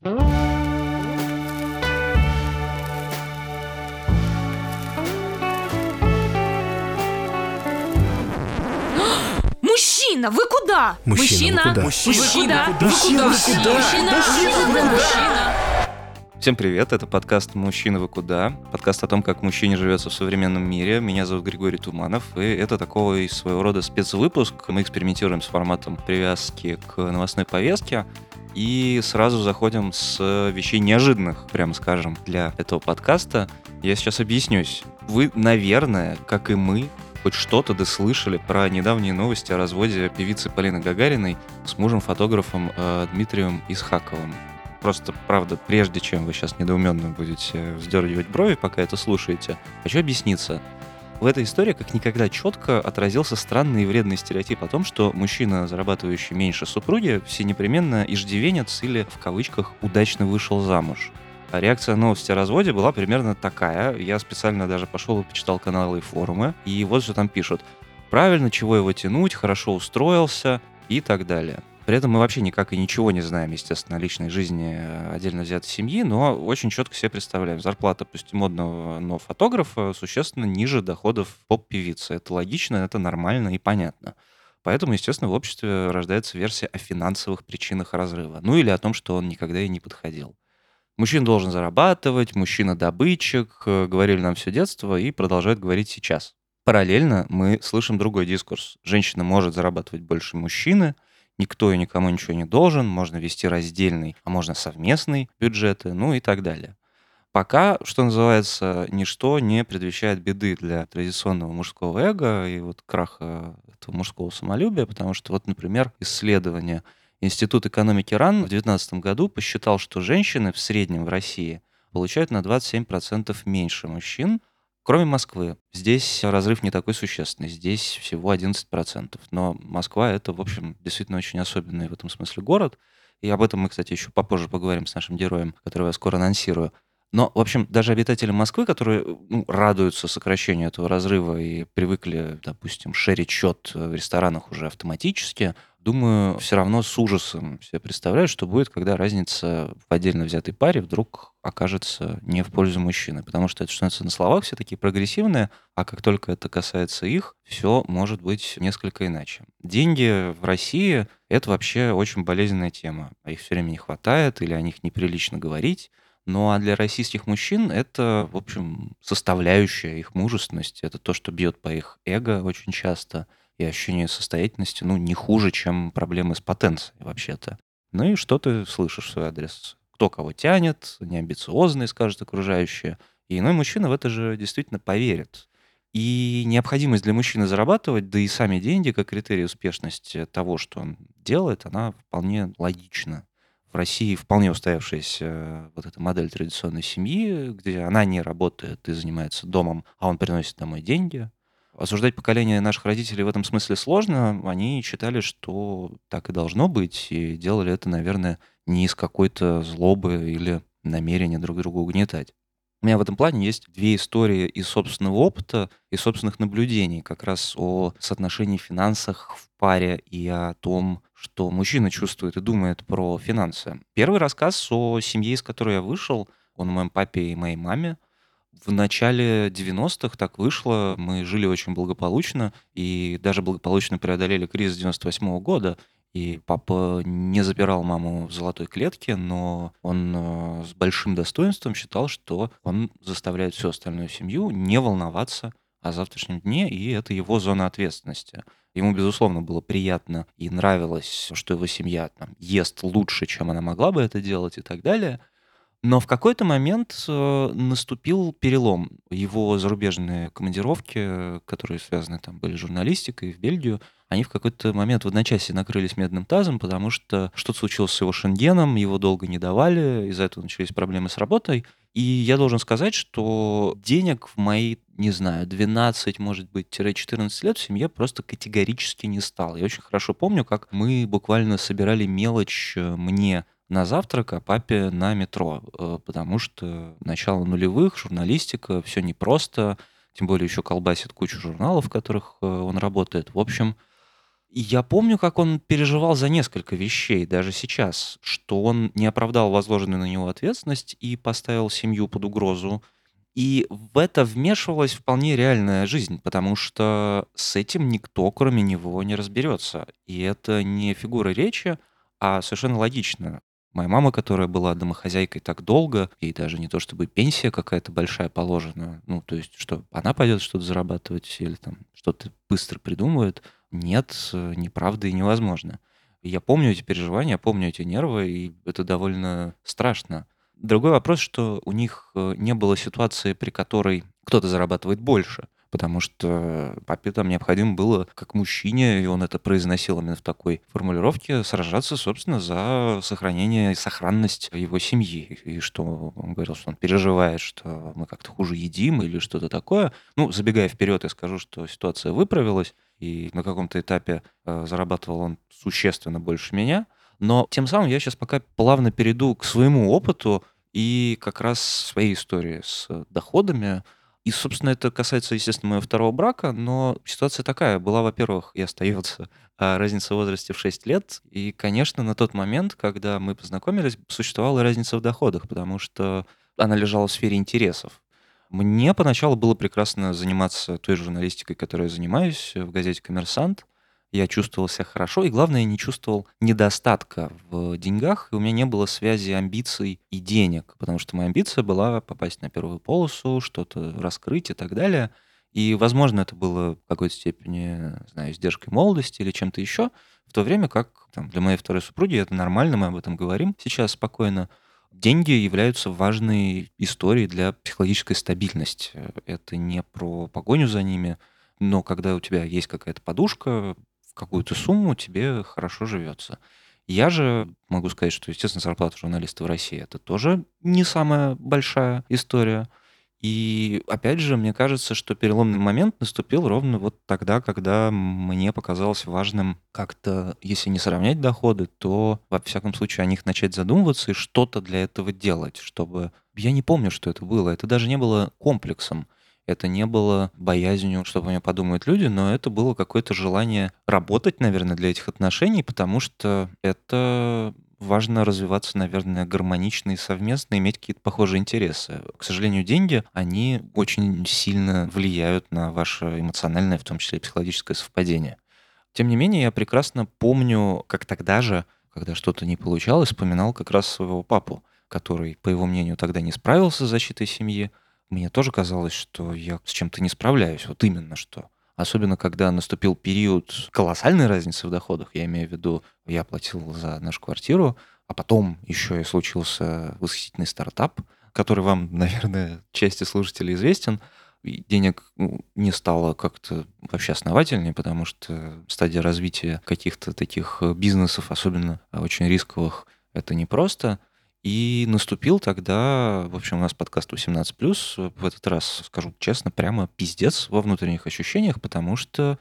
Мужчина, вы куда? Мужчина, вы куда? Мужчина, вы куда? Мужчина, куда? вы мужчина, куда? мужчина. Всем привет, это подкаст «Мужчина, вы куда?». Подкаст о том, как мужчине живется в современном мире. Меня зовут Григорий Туманов, и это такой своего рода спецвыпуск. Мы экспериментируем с форматом привязки к новостной повестке. И сразу заходим с вещей неожиданных, прямо скажем, для этого подкаста. Я сейчас объяснюсь. Вы, наверное, как и мы, хоть что-то дослышали про недавние новости о разводе певицы Полины Гагариной с мужем-фотографом э, Дмитрием Исхаковым. Просто, правда, прежде чем вы сейчас недоуменно будете вздергивать брови, пока это слушаете, хочу объясниться. В этой истории как никогда четко отразился странный и вредный стереотип о том, что мужчина, зарабатывающий меньше супруги, все непременно иждивенец или, в кавычках, удачно вышел замуж. А реакция новости о разводе была примерно такая. Я специально даже пошел и почитал каналы и форумы, и вот что там пишут. Правильно, чего его тянуть, хорошо устроился и так далее. При этом мы вообще никак и ничего не знаем, естественно, о личной жизни э, отдельно взятой семьи, но очень четко себе представляем. Зарплата, пусть модного, но фотографа существенно ниже доходов поп-певицы. Это логично, это нормально и понятно. Поэтому, естественно, в обществе рождается версия о финансовых причинах разрыва. Ну или о том, что он никогда и не подходил. Мужчина должен зарабатывать, мужчина-добытчик, э, говорили нам все детство и продолжают говорить сейчас. Параллельно мы слышим другой дискурс. Женщина может зарабатывать больше мужчины, никто и никому ничего не должен, можно вести раздельный, а можно совместный бюджеты, ну и так далее. Пока, что называется, ничто не предвещает беды для традиционного мужского эго и вот краха этого мужского самолюбия, потому что вот, например, исследование Институт экономики РАН в 2019 году посчитал, что женщины в среднем в России получают на 27% меньше мужчин, кроме Москвы. Здесь разрыв не такой существенный, здесь всего 11%. Но Москва — это, в общем, действительно очень особенный в этом смысле город. И об этом мы, кстати, еще попозже поговорим с нашим героем, которого я скоро анонсирую. Но, в общем, даже обитатели Москвы, которые ну, радуются сокращению этого разрыва и привыкли, допустим, шерить счет в ресторанах уже автоматически, думаю, все равно с ужасом себе представляют, что будет, когда разница в отдельно взятой паре вдруг окажется не в пользу мужчины. Потому что это, называется, на словах все такие прогрессивные, а как только это касается их, все может быть несколько иначе. Деньги в России — это вообще очень болезненная тема. Их все время не хватает, или о них неприлично говорить. Ну а для российских мужчин это, в общем, составляющая их мужественности. Это то, что бьет по их эго очень часто. И ощущение состоятельности, ну, не хуже, чем проблемы с потенцией вообще-то. Ну и что ты слышишь в свой адрес? Кто кого тянет, неамбициозный, скажет окружающие. И иной мужчина в это же действительно поверит. И необходимость для мужчины зарабатывать, да и сами деньги, как критерий успешности того, что он делает, она вполне логична в России вполне устоявшаяся вот эта модель традиционной семьи, где она не работает и занимается домом, а он приносит домой деньги. Осуждать поколение наших родителей в этом смысле сложно. Они считали, что так и должно быть, и делали это, наверное, не из какой-то злобы или намерения друг друга угнетать. У меня в этом плане есть две истории из собственного опыта и собственных наблюдений как раз о соотношении финансах в паре и о том, что мужчина чувствует и думает про финансы. Первый рассказ о семье, из которой я вышел, он о моем папе и моей маме. В начале 90-х так вышло, мы жили очень благополучно и даже благополучно преодолели кризис 98 -го года. И папа не запирал маму в золотой клетке, но он э, с большим достоинством считал, что он заставляет всю остальную семью не волноваться о завтрашнем дне, и это его зона ответственности. Ему, безусловно, было приятно и нравилось, что его семья там, ест лучше, чем она могла бы это делать и так далее. Но в какой-то момент э, наступил перелом. Его зарубежные командировки, которые связаны там были с журналистикой в Бельгию, они в какой-то момент в одночасье накрылись медным тазом, потому что что-то случилось с его шенгеном, его долго не давали, из-за этого начались проблемы с работой. И я должен сказать, что денег в мои, не знаю, 12, может быть, 14 лет в семье просто категорически не стало. Я очень хорошо помню, как мы буквально собирали мелочь э, мне на завтрак, а папе на метро, э, потому что начало нулевых, журналистика, все непросто, тем более еще колбасит кучу журналов, в которых э, он работает. В общем, Я помню, как он переживал за несколько вещей, даже сейчас, что он не оправдал возложенную на него ответственность и поставил семью под угрозу. И в это вмешивалась вполне реальная жизнь, потому что с этим никто, кроме него, не разберется. И это не фигура речи, а совершенно логично. Моя мама, которая была домохозяйкой так долго, ей даже не то чтобы пенсия какая-то большая положена, ну, то есть, что она пойдет что-то зарабатывать или там что-то быстро придумывает, нет, неправда и невозможно. Я помню эти переживания, помню эти нервы, и это довольно страшно. Другой вопрос, что у них э, не было ситуации, при которой кто-то зарабатывает больше – потому что папе там необходимо было, как мужчине, и он это произносил именно в такой формулировке, сражаться, собственно, за сохранение и сохранность его семьи. И что он говорил, что он переживает, что мы как-то хуже едим или что-то такое. Ну, забегая вперед, я скажу, что ситуация выправилась, и на каком-то этапе э, зарабатывал он существенно больше меня. Но тем самым я сейчас пока плавно перейду к своему опыту и как раз своей истории с доходами, и, собственно, это касается, естественно, моего второго брака, но ситуация такая. Была, во-первых, и остается а, разница в возрасте в 6 лет. И, конечно, на тот момент, когда мы познакомились, существовала разница в доходах, потому что она лежала в сфере интересов. Мне поначалу было прекрасно заниматься той журналистикой, которой я занимаюсь в газете «Коммерсант» я чувствовал себя хорошо, и главное, я не чувствовал недостатка в деньгах, и у меня не было связи амбиций и денег, потому что моя амбиция была попасть на первую полосу, что-то раскрыть и так далее. И, возможно, это было в какой-то степени, знаю, издержкой молодости или чем-то еще, в то время как там, для моей второй супруги это нормально, мы об этом говорим сейчас спокойно. Деньги являются важной историей для психологической стабильности. Это не про погоню за ними, но когда у тебя есть какая-то подушка, какую-то сумму, тебе хорошо живется. Я же могу сказать, что, естественно, зарплата журналиста в России это тоже не самая большая история. И опять же, мне кажется, что переломный момент наступил ровно вот тогда, когда мне показалось важным как-то, если не сравнять доходы, то, во всяком случае, о них начать задумываться и что-то для этого делать, чтобы... Я не помню, что это было. Это даже не было комплексом. Это не было боязнью, что про меня подумают люди, но это было какое-то желание работать, наверное, для этих отношений, потому что это важно развиваться, наверное, гармонично и совместно, иметь какие-то похожие интересы. К сожалению, деньги, они очень сильно влияют на ваше эмоциональное, в том числе психологическое совпадение. Тем не менее, я прекрасно помню, как тогда же, когда что-то не получалось, вспоминал как раз своего папу, который, по его мнению, тогда не справился с защитой семьи, мне тоже казалось, что я с чем-то не справляюсь, вот именно что. Особенно, когда наступил период колоссальной разницы в доходах, я имею в виду, я платил за нашу квартиру, а потом еще и случился восхитительный стартап, который вам, наверное, части слушателей известен. И денег ну, не стало как-то вообще основательнее, потому что стадия развития каких-то таких бизнесов, особенно очень рисковых, это непросто. И наступил тогда, в общем, у нас подкаст 18+, в этот раз, скажу честно, прямо пиздец во внутренних ощущениях, потому что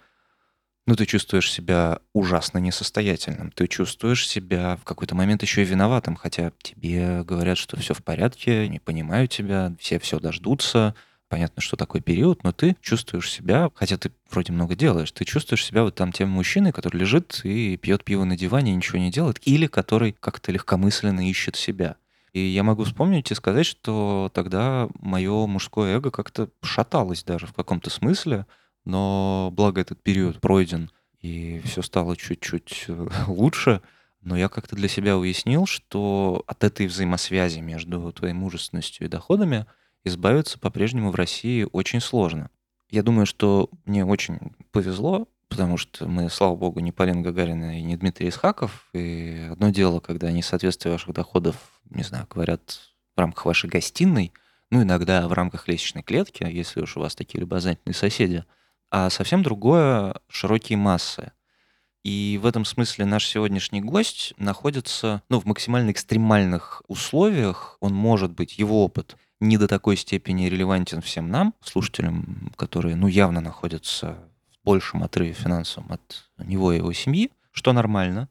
ну, ты чувствуешь себя ужасно несостоятельным, ты чувствуешь себя в какой-то момент еще и виноватым, хотя тебе говорят, что все в порядке, не понимаю тебя, все все дождутся, понятно, что такой период, но ты чувствуешь себя, хотя ты вроде много делаешь, ты чувствуешь себя вот там тем мужчиной, который лежит и пьет пиво на диване и ничего не делает, или который как-то легкомысленно ищет себя. И я могу вспомнить и сказать, что тогда мое мужское эго как-то шаталось даже в каком-то смысле, но благо этот период пройден, и все стало чуть-чуть э, лучше, но я как-то для себя уяснил, что от этой взаимосвязи между твоей мужественностью и доходами – избавиться по-прежнему в России очень сложно. Я думаю, что мне очень повезло, потому что мы, слава богу, не Полина Гагарина и не Дмитрий Исхаков. И одно дело, когда несоответствие ваших доходов, не знаю, говорят в рамках вашей гостиной, ну, иногда в рамках лестничной клетки, если уж у вас такие любознательные соседи, а совсем другое — широкие массы. И в этом смысле наш сегодняшний гость находится ну, в максимально экстремальных условиях. Он может быть, его опыт — не до такой степени релевантен всем нам, слушателям, которые, ну, явно находятся в большем отрыве финансовом от него и его семьи, что нормально.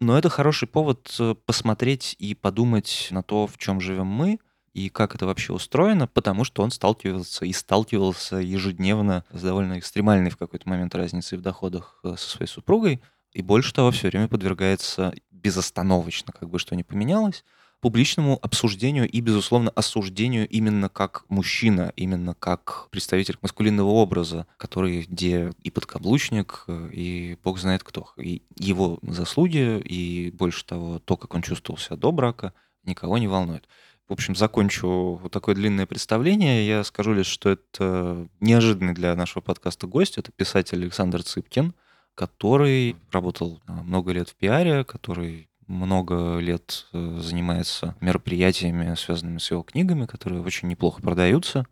Но это хороший повод э, посмотреть и подумать на то, в чем живем мы, и как это вообще устроено, потому что он сталкивался и сталкивался ежедневно с довольно экстремальной в какой-то момент разницей в доходах э, со своей супругой, и больше того, все время подвергается безостановочно, как бы что ни поменялось, публичному обсуждению и, безусловно, осуждению именно как мужчина, именно как представитель маскулинного образа, который где и подкаблучник, э, и бог знает кто. И его заслуги, и больше того, то, как он чувствовал себя до брака, никого не волнует. В общем, закончу вот такое длинное представление. Я скажу лишь, что это неожиданный для нашего подкаста гость. Это писатель Александр Цыпкин, который работал много лет в пиаре, который много лет э, занимается мероприятиями, связанными с его книгами, которые очень неплохо продаются.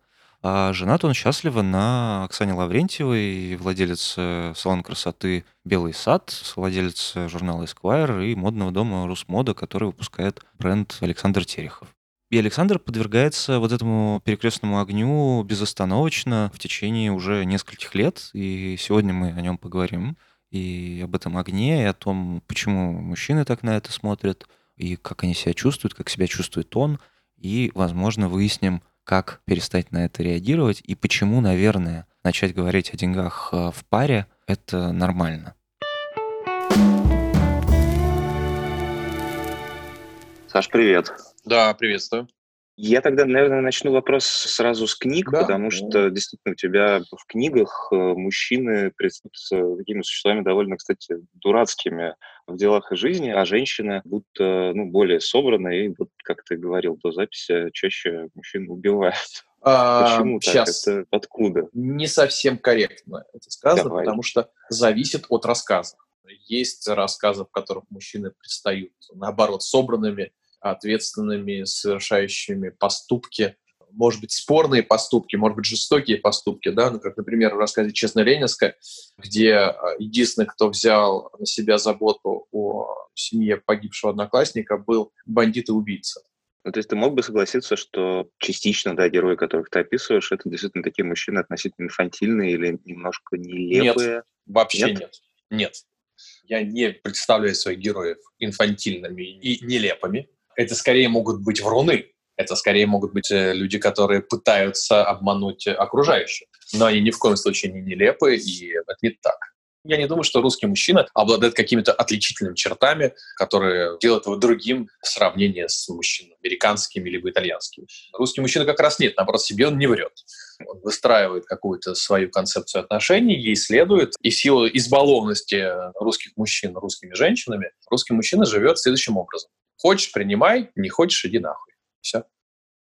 А женат он счастливо на Оксане Лаврентьевой, владелец салона красоты «Белый сад», владелец журнала Esquire и модного дома «Русмода», который выпускает бренд Александр Терехов. И Александр подвергается вот этому перекрестному огню безостановочно в течение уже нескольких лет, и сегодня мы о нем поговорим, и об этом огне, и о том, почему мужчины так на это смотрят, и как они себя чувствуют, как себя чувствует он, и, возможно, выясним, как перестать на это реагировать, и почему, наверное, начать говорить о деньгах э, в паре — это нормально. Саш, привет. Да, приветствую. Я тогда, наверное, начну вопрос сразу с книг, да? потому что действительно у тебя в книгах э, мужчины представляются такими существами довольно, кстати, дурацкими в делах и жизни, а женщины будто ну, более собранные, и вот, как ты говорил до записи, чаще мужчин убивают. А, Почему сейчас так? Это откуда? Не совсем корректно это сказано, Давай. потому что зависит от рассказа. Есть рассказы, в которых мужчины предстают, наоборот, собранными, ответственными, совершающими поступки, может быть, спорные поступки, может быть, жестокие поступки, да, ну, как, например, в рассказе «Честно-Ленинская», где а, единственный, кто взял на себя заботу о семье погибшего одноклассника, был бандит и убийца. Ну, то есть ты мог бы согласиться, что частично, да, герои, которых ты описываешь, это действительно такие мужчины относительно инфантильные или немножко нелепые? Нет, вообще нет. Нет. нет. Я не представляю своих героев инфантильными и нелепыми это скорее могут быть вруны, это скорее могут быть э, люди, которые пытаются обмануть окружающих. Но они ни в коем случае не нелепы, и это не так. Я не думаю, что русский мужчина обладает какими-то отличительными чертами, которые делают его другим в сравнении с мужчинами американскими либо итальянскими. Русский мужчина как раз нет, наоборот, себе он не врет. Он выстраивает какую-то свою концепцию отношений, ей следует, и в силу избалованности русских мужчин русскими женщинами, русский мужчина живет следующим образом. Хочешь – принимай, не хочешь – иди нахуй. Все.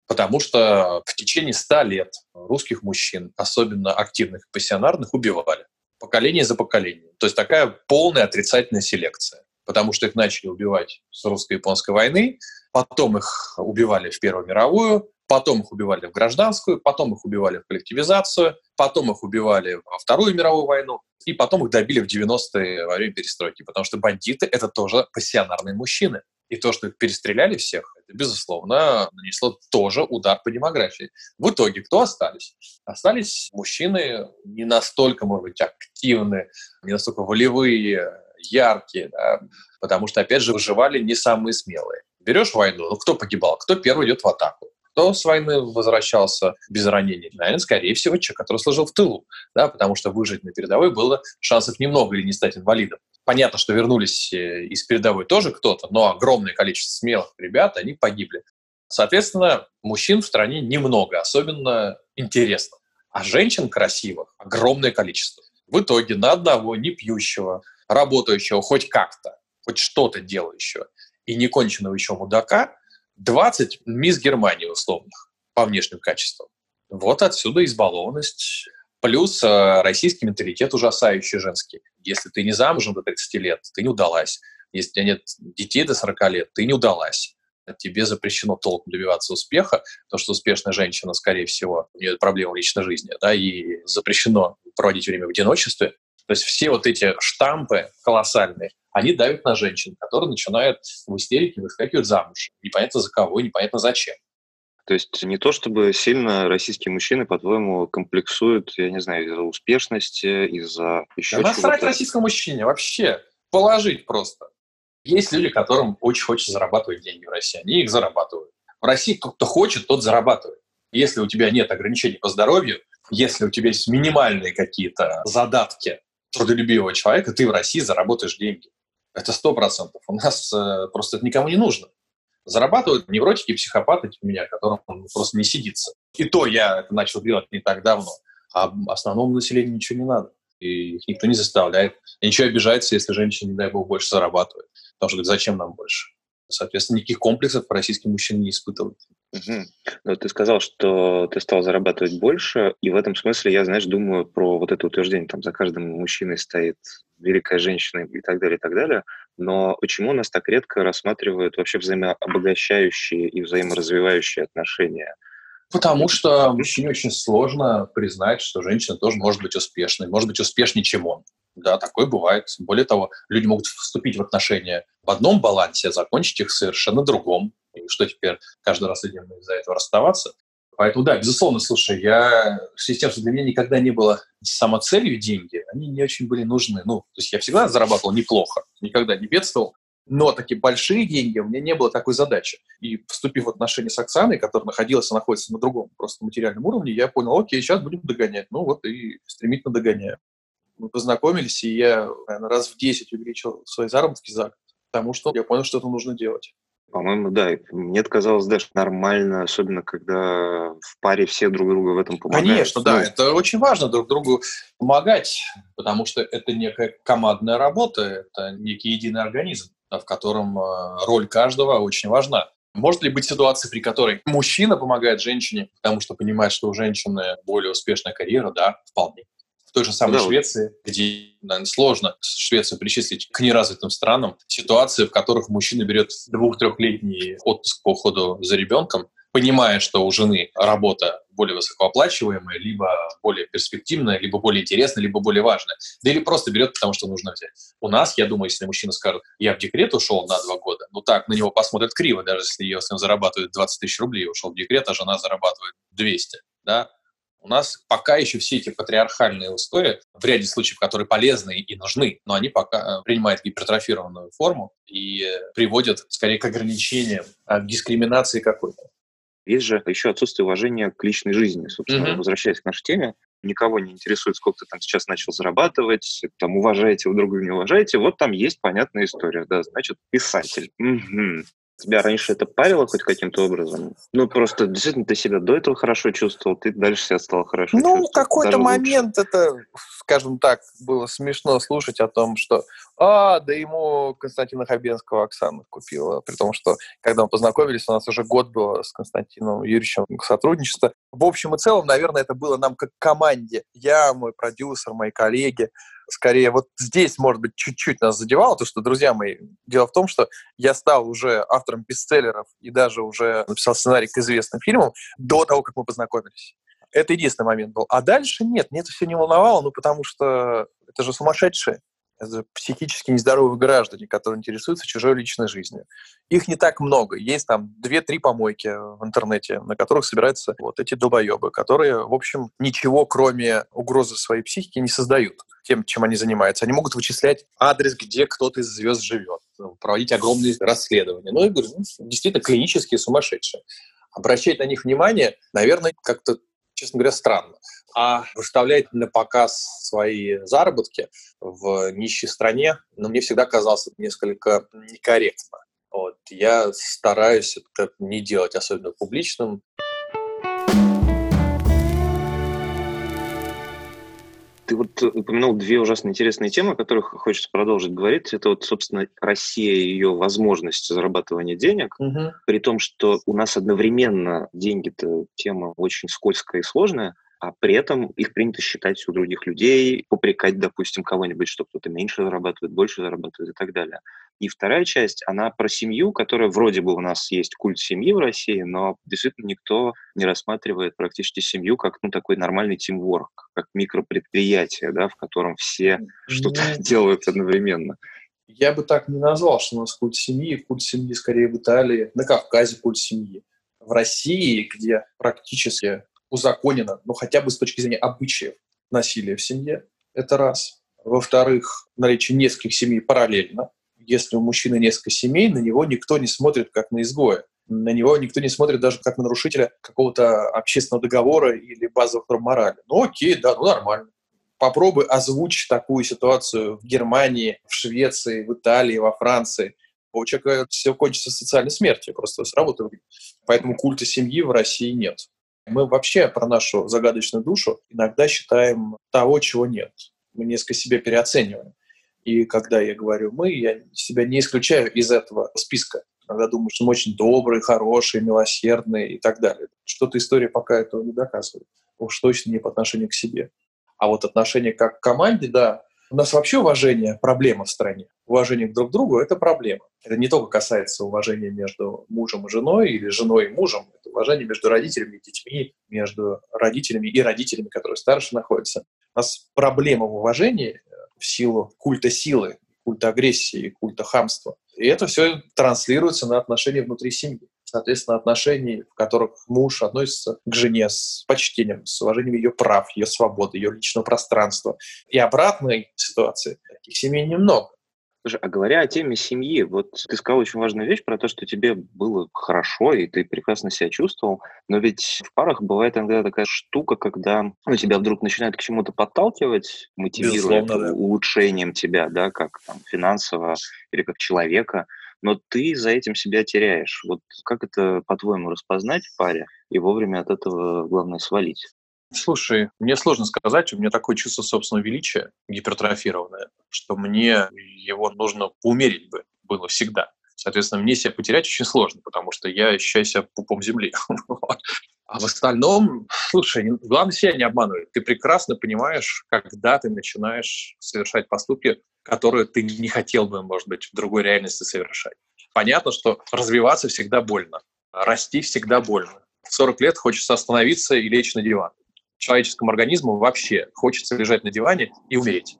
Потому что в течение ста лет русских мужчин, особенно активных и пассионарных, убивали. Поколение за поколением. То есть такая полная отрицательная селекция. Потому что их начали убивать с русско-японской войны, потом их убивали в Первую мировую, потом их убивали в гражданскую, потом их убивали в коллективизацию, потом их убивали во Вторую мировую войну, и потом их добили в 90-е во время перестройки, потому что бандиты — это тоже пассионарные мужчины. И то, что их перестреляли всех, это, безусловно, нанесло тоже удар по демографии. В итоге кто остались? Остались мужчины не настолько, может быть, активные, не настолько волевые, яркие, да, потому что, опять же, выживали не самые смелые. Берешь войну, ну кто погибал? Кто первый идет в атаку? Кто с войны возвращался без ранений? Наверное, скорее всего, человек, который служил в тылу, да, потому что выжить на передовой было шансов немного или не стать инвалидом. Понятно, что вернулись э, из передовой тоже кто-то, но огромное количество смелых ребят, они погибли. Соответственно, мужчин в стране немного, особенно интересно. А женщин красивых огромное количество. В итоге на одного не пьющего, работающего хоть как-то, хоть что-то делающего, и не конченного еще мудака, 20 мисс Германии условных по внешним качествам. Вот отсюда избалованность Плюс э, российский менталитет ужасающий женский. Если ты не замужем до 30 лет, ты не удалась. Если у тебя нет детей до 40 лет, ты не удалась. Тебе запрещено толком добиваться успеха, потому что успешная женщина, скорее всего, у нее проблемы в личной жизни, да, и запрещено проводить время в одиночестве. То есть все вот эти штампы колоссальные, они давят на женщин, которые начинают в истерике выскакивать замуж. Непонятно за кого, непонятно зачем. То есть не то, чтобы сильно российские мужчины, по-твоему, комплексуют, я не знаю, из-за успешности, из-за еще да чего-то. Насрать российскому мужчине вообще. Положить просто. Есть люди, которым очень хочется зарабатывать деньги в России. Они их зарабатывают. В России кто хочет, тот зарабатывает. Если у тебя нет ограничений по здоровью, если у тебя есть минимальные какие-то задатки трудолюбивого человека, ты в России заработаешь деньги. Это сто процентов. У нас э, просто это никому не нужно. Зарабатывают невротики психопаты типа меня, которым просто не сидится. И то я это начал делать не так давно. А основному населению ничего не надо. И их никто не заставляет. И ничего обижается, если женщина, не дай бог, больше зарабатывает. Потому что говорит, зачем нам больше? Соответственно, никаких комплексов российские мужчины не испытывают. Угу. Но ты сказал, что ты стал зарабатывать больше, и в этом смысле я, знаешь, думаю про вот это утверждение, там за каждым мужчиной стоит великая женщина и так далее, и так далее. Но почему нас так редко рассматривают вообще взаимообогащающие и взаиморазвивающие отношения? Потому что мужчине очень сложно признать, что женщина тоже может быть успешной, может быть успешнее, чем он. Да, такое бывает. Более того, люди могут вступить в отношения в одном балансе, а закончить их совершенно другом. И что теперь каждый раз людям из-за этого расставаться? Поэтому, да, безусловно, слушай, я в связи с тем, что для меня никогда не было самоцелью деньги, они не очень были нужны. Ну, то есть я всегда зарабатывал неплохо, никогда не бедствовал, но такие большие деньги у меня не было такой задачи. И вступив в отношения с Оксаной, которая находилась и находится на другом просто материальном уровне, я понял, окей, сейчас будем догонять. Ну вот и стремительно догоняю. Мы познакомились, и я, наверное, раз в 10 увеличил свои заработки за год, потому что я понял, что это нужно делать. По-моему, да. Мне казалось даже нормально, особенно когда в паре все друг другу в этом помогают. Конечно, да. Ну, это очень важно друг другу помогать, потому что это некая командная работа, это некий единый организм, в котором э, роль каждого очень важна. Может ли быть ситуация, при которой мужчина помогает женщине, потому что понимает, что у женщины более успешная карьера? Да, вполне. В той же самой да, Швеции, где, наверное, сложно Швецию причислить к неразвитым странам, ситуации, в которых мужчина берет двух-трехлетний отпуск по уходу за ребенком, понимая, что у жены работа более высокооплачиваемая, либо более перспективная, либо более интересная, либо более важная. Да или просто берет, потому что нужно взять. У нас, я думаю, если мужчина скажет, я в декрет ушел на два года, ну так, на него посмотрят криво, даже если, если он зарабатывает 20 тысяч рублей, ушел в декрет, а жена зарабатывает 200, да, у нас пока еще все эти патриархальные устои, в ряде случаев, которые полезны и нужны, но они пока э, принимают гипертрофированную форму и приводят скорее к ограничениям, а, к дискриминации какой-то. Есть же еще отсутствие уважения к личной жизни. Собственно, mm-hmm. возвращаясь к нашей теме, никого не интересует, сколько ты там сейчас начал зарабатывать, там уважаете вы друг друга, не уважаете. Вот там есть понятная история, да, значит, писатель. Угу. Тебя раньше это парило хоть каким-то образом? Ну, просто действительно ты себя до этого хорошо чувствовал, ты дальше себя стал хорошо ну, чувствовать. Ну, какой-то момент лучше. это, скажем так, было смешно слушать о том, что а, да ему Константина Хабенского Оксана купила. При том, что когда мы познакомились, у нас уже год было с Константином Юрьевичем сотрудничество. В общем и целом, наверное, это было нам как команде. Я, мой продюсер, мои коллеги скорее вот здесь, может быть, чуть-чуть нас задевало, то, что, друзья мои, дело в том, что я стал уже автором бестселлеров и даже уже написал сценарий к известным фильмам до того, как мы познакомились. Это единственный момент был. А дальше нет, мне это все не волновало, ну, потому что это же сумасшедшие это психически нездоровые граждане, которые интересуются чужой личной жизнью. Их не так много. Есть там две-три помойки в интернете, на которых собираются вот эти долбоебы, которые, в общем, ничего, кроме угрозы своей психики, не создают тем, чем они занимаются. Они могут вычислять адрес, где кто-то из звезд живет, проводить огромные расследования. Ну, я говорю, ну, действительно клинические сумасшедшие. Обращать на них внимание, наверное, как-то честно говоря, странно. А выставлять на показ свои заработки в нищей стране, ну, мне всегда казалось это несколько некорректно. Вот. Я стараюсь это не делать особенно публичным. Ты вот упомянул две ужасно интересные темы, о которых хочется продолжить говорить. Это вот, собственно, Россия и ее возможность зарабатывания денег, угу. при том, что у нас одновременно деньги-то тема очень скользкая и сложная, а при этом их принято считать у других людей, попрекать, допустим, кого-нибудь, что кто-то меньше зарабатывает, больше зарабатывает и так далее. И вторая часть, она про семью, которая вроде бы у нас есть культ семьи в России, но действительно никто не рассматривает практически семью как ну, такой нормальный тимворк, как микропредприятие, да, в котором все что-то делают одновременно. Я бы так не назвал, что у нас культ семьи. Культ семьи скорее в Италии, на Кавказе культ семьи. В России, где практически узаконено, ну хотя бы с точки зрения обычаев насилия в семье, это раз. Во-вторых, наличие нескольких семей параллельно. Если у мужчины несколько семей, на него никто не смотрит как на изгоя. На него никто не смотрит даже как на нарушителя какого-то общественного договора или базовых норм морали. Ну окей, да, ну нормально. Попробуй озвучить такую ситуацию в Германии, в Швеции, в Италии, во Франции. У человека все кончится социальной смертью, просто с работы. Поэтому культа семьи в России нет. Мы вообще про нашу загадочную душу иногда считаем того, чего нет. Мы несколько себя переоцениваем. И когда я говорю «мы», я себя не исключаю из этого списка. Иногда думаю, что мы очень добрые, хорошие, милосердные и так далее. Что-то история пока этого не доказывает. Уж точно не по отношению к себе. А вот отношение как к команде, да, у нас вообще уважение – проблема в стране. Уважение друг к другу – это проблема. Это не только касается уважения между мужем и женой или женой и мужем. Это уважение между родителями и детьми, между родителями и родителями, которые старше находятся. У нас проблема в уважении в силу культа силы, культа агрессии, культа хамства. И это все транслируется на отношения внутри семьи. Соответственно, отношений, в которых муж относится к жене с почтением, с уважением ее прав, ее свободы, ее личного пространства. И обратной ситуации таких семей немного. Слушай, а говоря о теме семьи, вот ты сказал очень важную вещь про то, что тебе было хорошо, и ты прекрасно себя чувствовал, но ведь в парах бывает иногда такая штука, когда ну, тебя вдруг начинают к чему-то подталкивать, мотивируя да. улучшением тебя, да, как там, финансово или как человека, но ты за этим себя теряешь. Вот как это, по-твоему, распознать в паре и вовремя от этого, главное, свалить? Слушай, мне сложно сказать, у меня такое чувство собственного величия гипертрофированное, что мне его нужно умерить бы было всегда. Соответственно, мне себя потерять очень сложно, потому что я ощущаю себя пупом земли. А в остальном, слушай, главное себя не обманывать. Ты прекрасно понимаешь, когда ты начинаешь совершать поступки, которые ты не хотел бы, может быть, в другой реальности совершать. Понятно, что развиваться всегда больно, расти всегда больно. В 40 лет хочется остановиться и лечь на диван человеческому организму вообще хочется лежать на диване и умереть.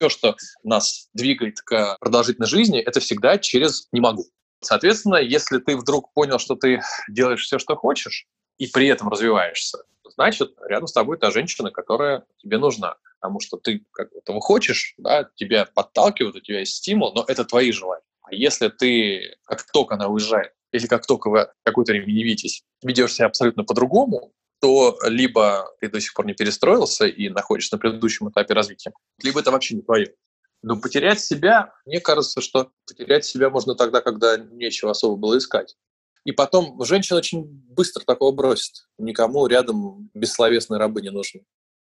Все, что нас двигает к продолжительной жизни, это всегда через «не могу». Соответственно, если ты вдруг понял, что ты делаешь все, что хочешь, и при этом развиваешься, значит, рядом с тобой та женщина, которая тебе нужна. Потому что ты как этого хочешь, да, тебя подталкивают, у тебя есть стимул, но это твои желания. А если ты, как только она уезжает, или как только вы какое-то время не видитесь, ведешь себя абсолютно по-другому, то либо ты до сих пор не перестроился и находишься на предыдущем этапе развития, либо это вообще не твое. Но потерять себя, мне кажется, что потерять себя можно тогда, когда нечего особо было искать. И потом женщина очень быстро такого бросит. Никому рядом бессловесные рабы не нужны.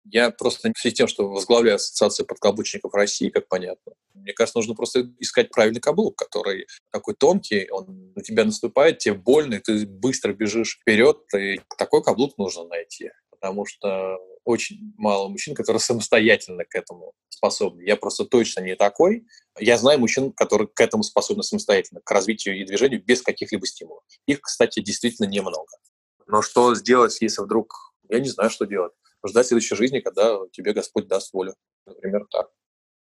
Я просто в связи с тем, что возглавляю Ассоциацию подкаблучников России, как понятно. Мне кажется, нужно просто искать правильный каблук, который такой тонкий, он на тебя наступает, тебе больно, и ты быстро бежишь вперед, и такой каблук нужно найти. Потому что очень мало мужчин, которые самостоятельно к этому способны. Я просто точно не такой. Я знаю мужчин, которые к этому способны самостоятельно, к развитию и движению без каких-либо стимулов. Их, кстати, действительно немного. Но что сделать, если вдруг... Я не знаю, что делать ждать следующей жизни, когда тебе Господь даст волю. Например, так.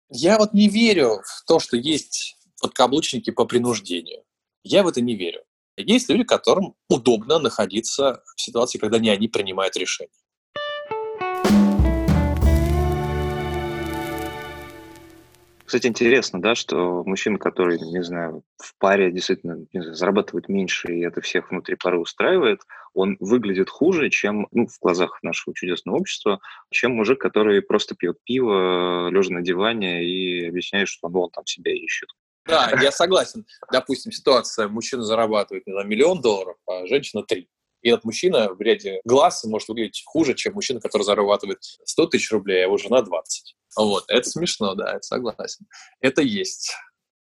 Я вот не верю в то, что есть подкаблучники по принуждению. Я в это не верю. Есть люди, которым удобно находиться в ситуации, когда не они принимают решения. Кстати, интересно, да, что мужчина, который, не знаю, в паре действительно не знаю, зарабатывает меньше, и это всех внутри пары устраивает, он выглядит хуже, чем, ну, в глазах нашего чудесного общества, чем мужик, который просто пьет пиво, лежа на диване и объясняет, что ну, он там себя ищет. Да, я согласен. Допустим, ситуация, мужчина зарабатывает, не знаю, миллион долларов, а женщина три. И этот мужчина в ряде глаз может выглядеть хуже, чем мужчина, который зарабатывает 100 тысяч рублей, а его жена 20. Вот, это смешно, да, это согласен. Это есть.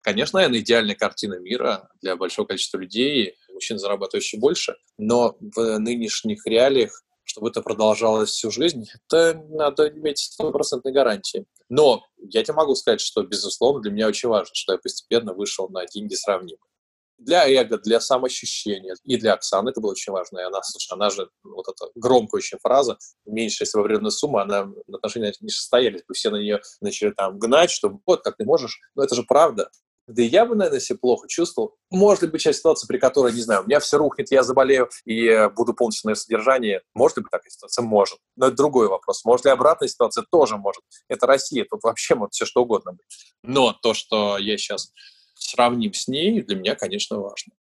Конечно, наверное, идеальная картина мира для большого количества людей, мужчин, зарабатывающих больше, но в нынешних реалиях чтобы это продолжалось всю жизнь, это надо иметь стопроцентной гарантии. Но я тебе могу сказать, что, безусловно, для меня очень важно, что я постепенно вышел на деньги сравнимые для эго, для самоощущения. И для Оксаны это было очень важно. И она, слушай, она же, вот эта громкая очень фраза, меньше, если во вредная сумма, она отношения не состоялись бы. Все на нее начали там гнать, что вот, как ты можешь. Но это же правда. Да и я бы, наверное, себя плохо чувствовал. Может быть, часть ситуации, при которой, не знаю, у меня все рухнет, я заболею и буду полностью на ее содержание. Может ли быть такая ситуация? Может. Но это другой вопрос. Может ли обратная ситуация? Тоже может. Это Россия, тут вообще может все что угодно быть. Но то, что я сейчас сравним с ней, для меня, конечно, важно.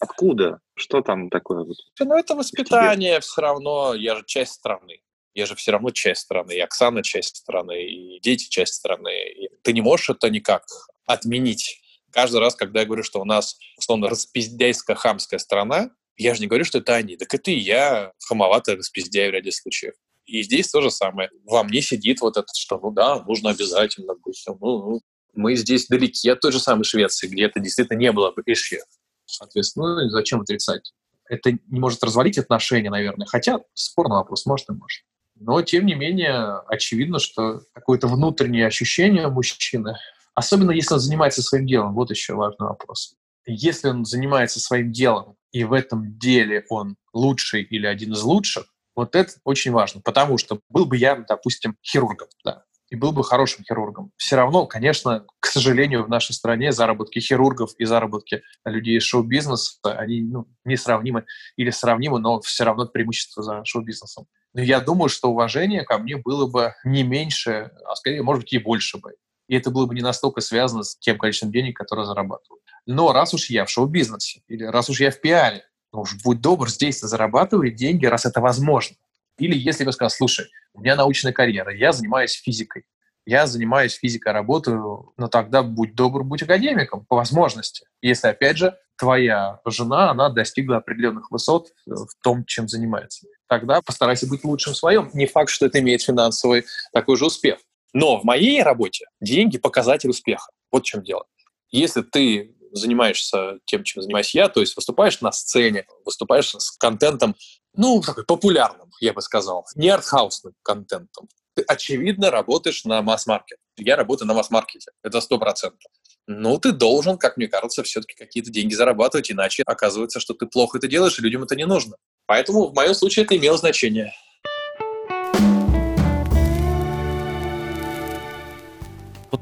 Откуда? Что там такое? Ну, это воспитание все равно. Я же часть страны. Я же все равно часть страны. И Оксана часть страны, и дети часть страны. И ты не можешь это никак отменить. Каждый раз, когда я говорю, что у нас, условно, распиздяйско-хамская страна, я же не говорю, что это они. Так это и я хамоватый распиздяй в ряде случаев. И здесь то же самое. Во мне сидит вот это, что, ну да, нужно обязательно быть. Ну, ну, мы здесь далеки от той же самой Швеции, где это действительно не было бы ишье. Соответственно, ну, зачем отрицать? Это не может развалить отношения, наверное. Хотя спорный вопрос, может и может. Но, тем не менее, очевидно, что какое-то внутреннее ощущение мужчины, особенно если он занимается своим делом, вот еще важный вопрос. Если он занимается своим делом, и в этом деле он лучший или один из лучших, вот это очень важно, потому что был бы я, допустим, хирургом, да, и был бы хорошим хирургом. Все равно, конечно, к сожалению, в нашей стране заработки хирургов и заработки людей из шоу-бизнеса, они ну, несравнимы или сравнимы, но все равно преимущество за шоу-бизнесом. Но я думаю, что уважение ко мне было бы не меньше, а скорее, может быть, и больше бы. И это было бы не настолько связано с тем количеством денег, которые зарабатываю. Но раз уж я в шоу-бизнесе, или раз уж я в пиаре, ну уж будь добр, здесь зарабатывай деньги, раз это возможно. Или если вы скажете, слушай, у меня научная карьера, я занимаюсь физикой, я занимаюсь физикой, работаю, но тогда будь добр, будь академиком по возможности. Если, опять же, твоя жена, она достигла определенных высот в том, чем занимается. Тогда постарайся быть лучшим в своем. Не факт, что это имеет финансовый такой же успех. Но в моей работе деньги – показатель успеха. Вот в чем дело. Если ты занимаешься тем, чем занимаюсь я, то есть выступаешь на сцене, выступаешь с контентом, ну, такой популярным, я бы сказал, не артхаусным контентом. Ты, очевидно, работаешь на масс-маркет. Я работаю на масс-маркете, это сто процентов. Ну, ты должен, как мне кажется, все-таки какие-то деньги зарабатывать, иначе оказывается, что ты плохо это делаешь, и людям это не нужно. Поэтому в моем случае это имело значение.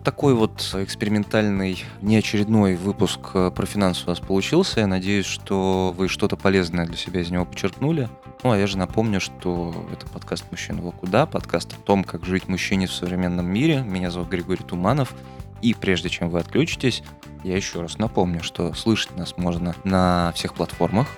Такой вот экспериментальный, неочередной выпуск э, про финансы у вас получился. Я надеюсь, что вы что-то полезное для себя из него подчеркнули. Ну, а я же напомню, что это подкаст «Мужчина во куда», подкаст о том, как жить мужчине в современном мире. Меня зовут Григорий Туманов. И прежде чем вы отключитесь, я еще раз напомню, что слышать нас можно на всех платформах,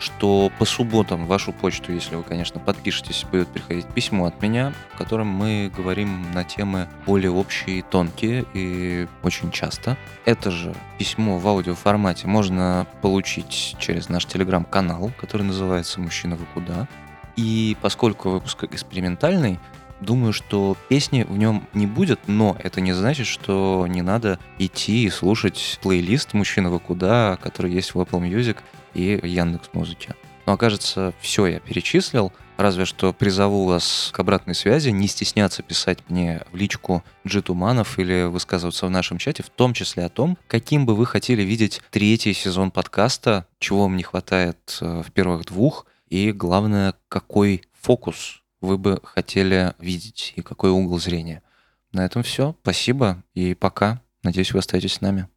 что по субботам в вашу почту, если вы, конечно, подпишетесь, будет приходить письмо от меня, в котором мы говорим на темы более общие, тонкие и очень часто. Это же письмо в аудиоформате можно получить через наш телеграм-канал, который называется «Мужчина, вы куда?». И поскольку выпуск экспериментальный, думаю, что песни в нем не будет, но это не значит, что не надо идти и слушать плейлист «Мужчина, вы куда?», который есть в Apple Music – и Яндекс Музыки. Но окажется, все я перечислил, разве что призову вас к обратной связи, не стесняться писать мне в личку Джитуманов или высказываться в нашем чате, в том числе о том, каким бы вы хотели видеть третий сезон подкаста, чего вам не хватает э, в первых двух, и главное, какой фокус вы бы хотели видеть и какой угол зрения. На этом все. Спасибо и пока. Надеюсь, вы остаетесь с нами.